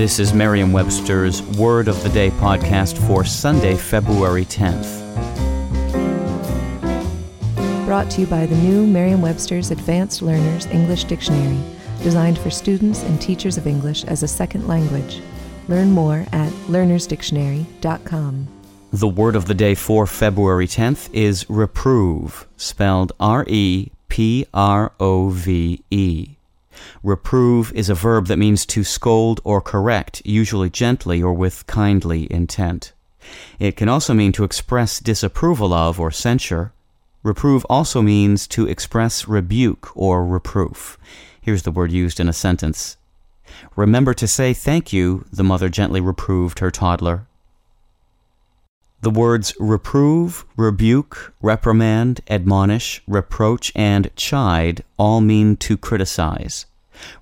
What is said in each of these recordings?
This is Merriam-Webster's Word of the Day podcast for Sunday, February 10th. Brought to you by the new Merriam-Webster's Advanced Learners English Dictionary, designed for students and teachers of English as a second language. Learn more at learnersdictionary.com. The word of the day for February 10th is reprove, spelled R E P R O V E. Reprove is a verb that means to scold or correct, usually gently or with kindly intent. It can also mean to express disapproval of or censure. Reprove also means to express rebuke or reproof. Here's the word used in a sentence. Remember to say thank you, the mother gently reproved her toddler. The words reprove, rebuke, reprimand, admonish, reproach, and chide all mean to criticize.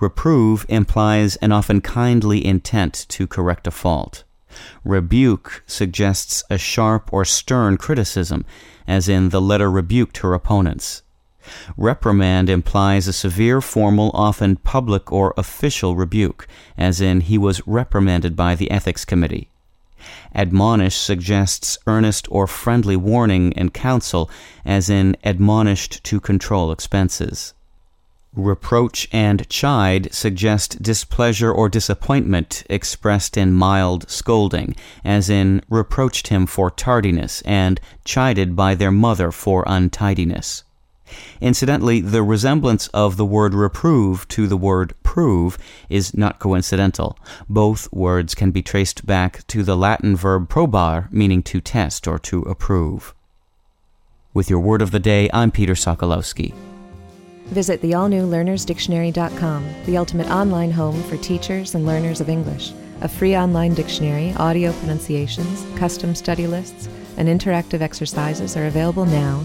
Reprove implies an often kindly intent to correct a fault. Rebuke suggests a sharp or stern criticism, as in the letter rebuked her opponents. Reprimand implies a severe, formal, often public or official rebuke, as in he was reprimanded by the ethics committee. Admonish suggests earnest or friendly warning and counsel, as in admonished to control expenses. Reproach and chide suggest displeasure or disappointment expressed in mild scolding, as in reproached him for tardiness and chided by their mother for untidiness. Incidentally, the resemblance of the word reprove to the word prove is not coincidental. Both words can be traced back to the Latin verb probar, meaning to test or to approve. With your word of the day, I'm Peter Sokolowski. Visit the all new learnersdictionary.com, the ultimate online home for teachers and learners of English. A free online dictionary, audio pronunciations, custom study lists, and interactive exercises are available now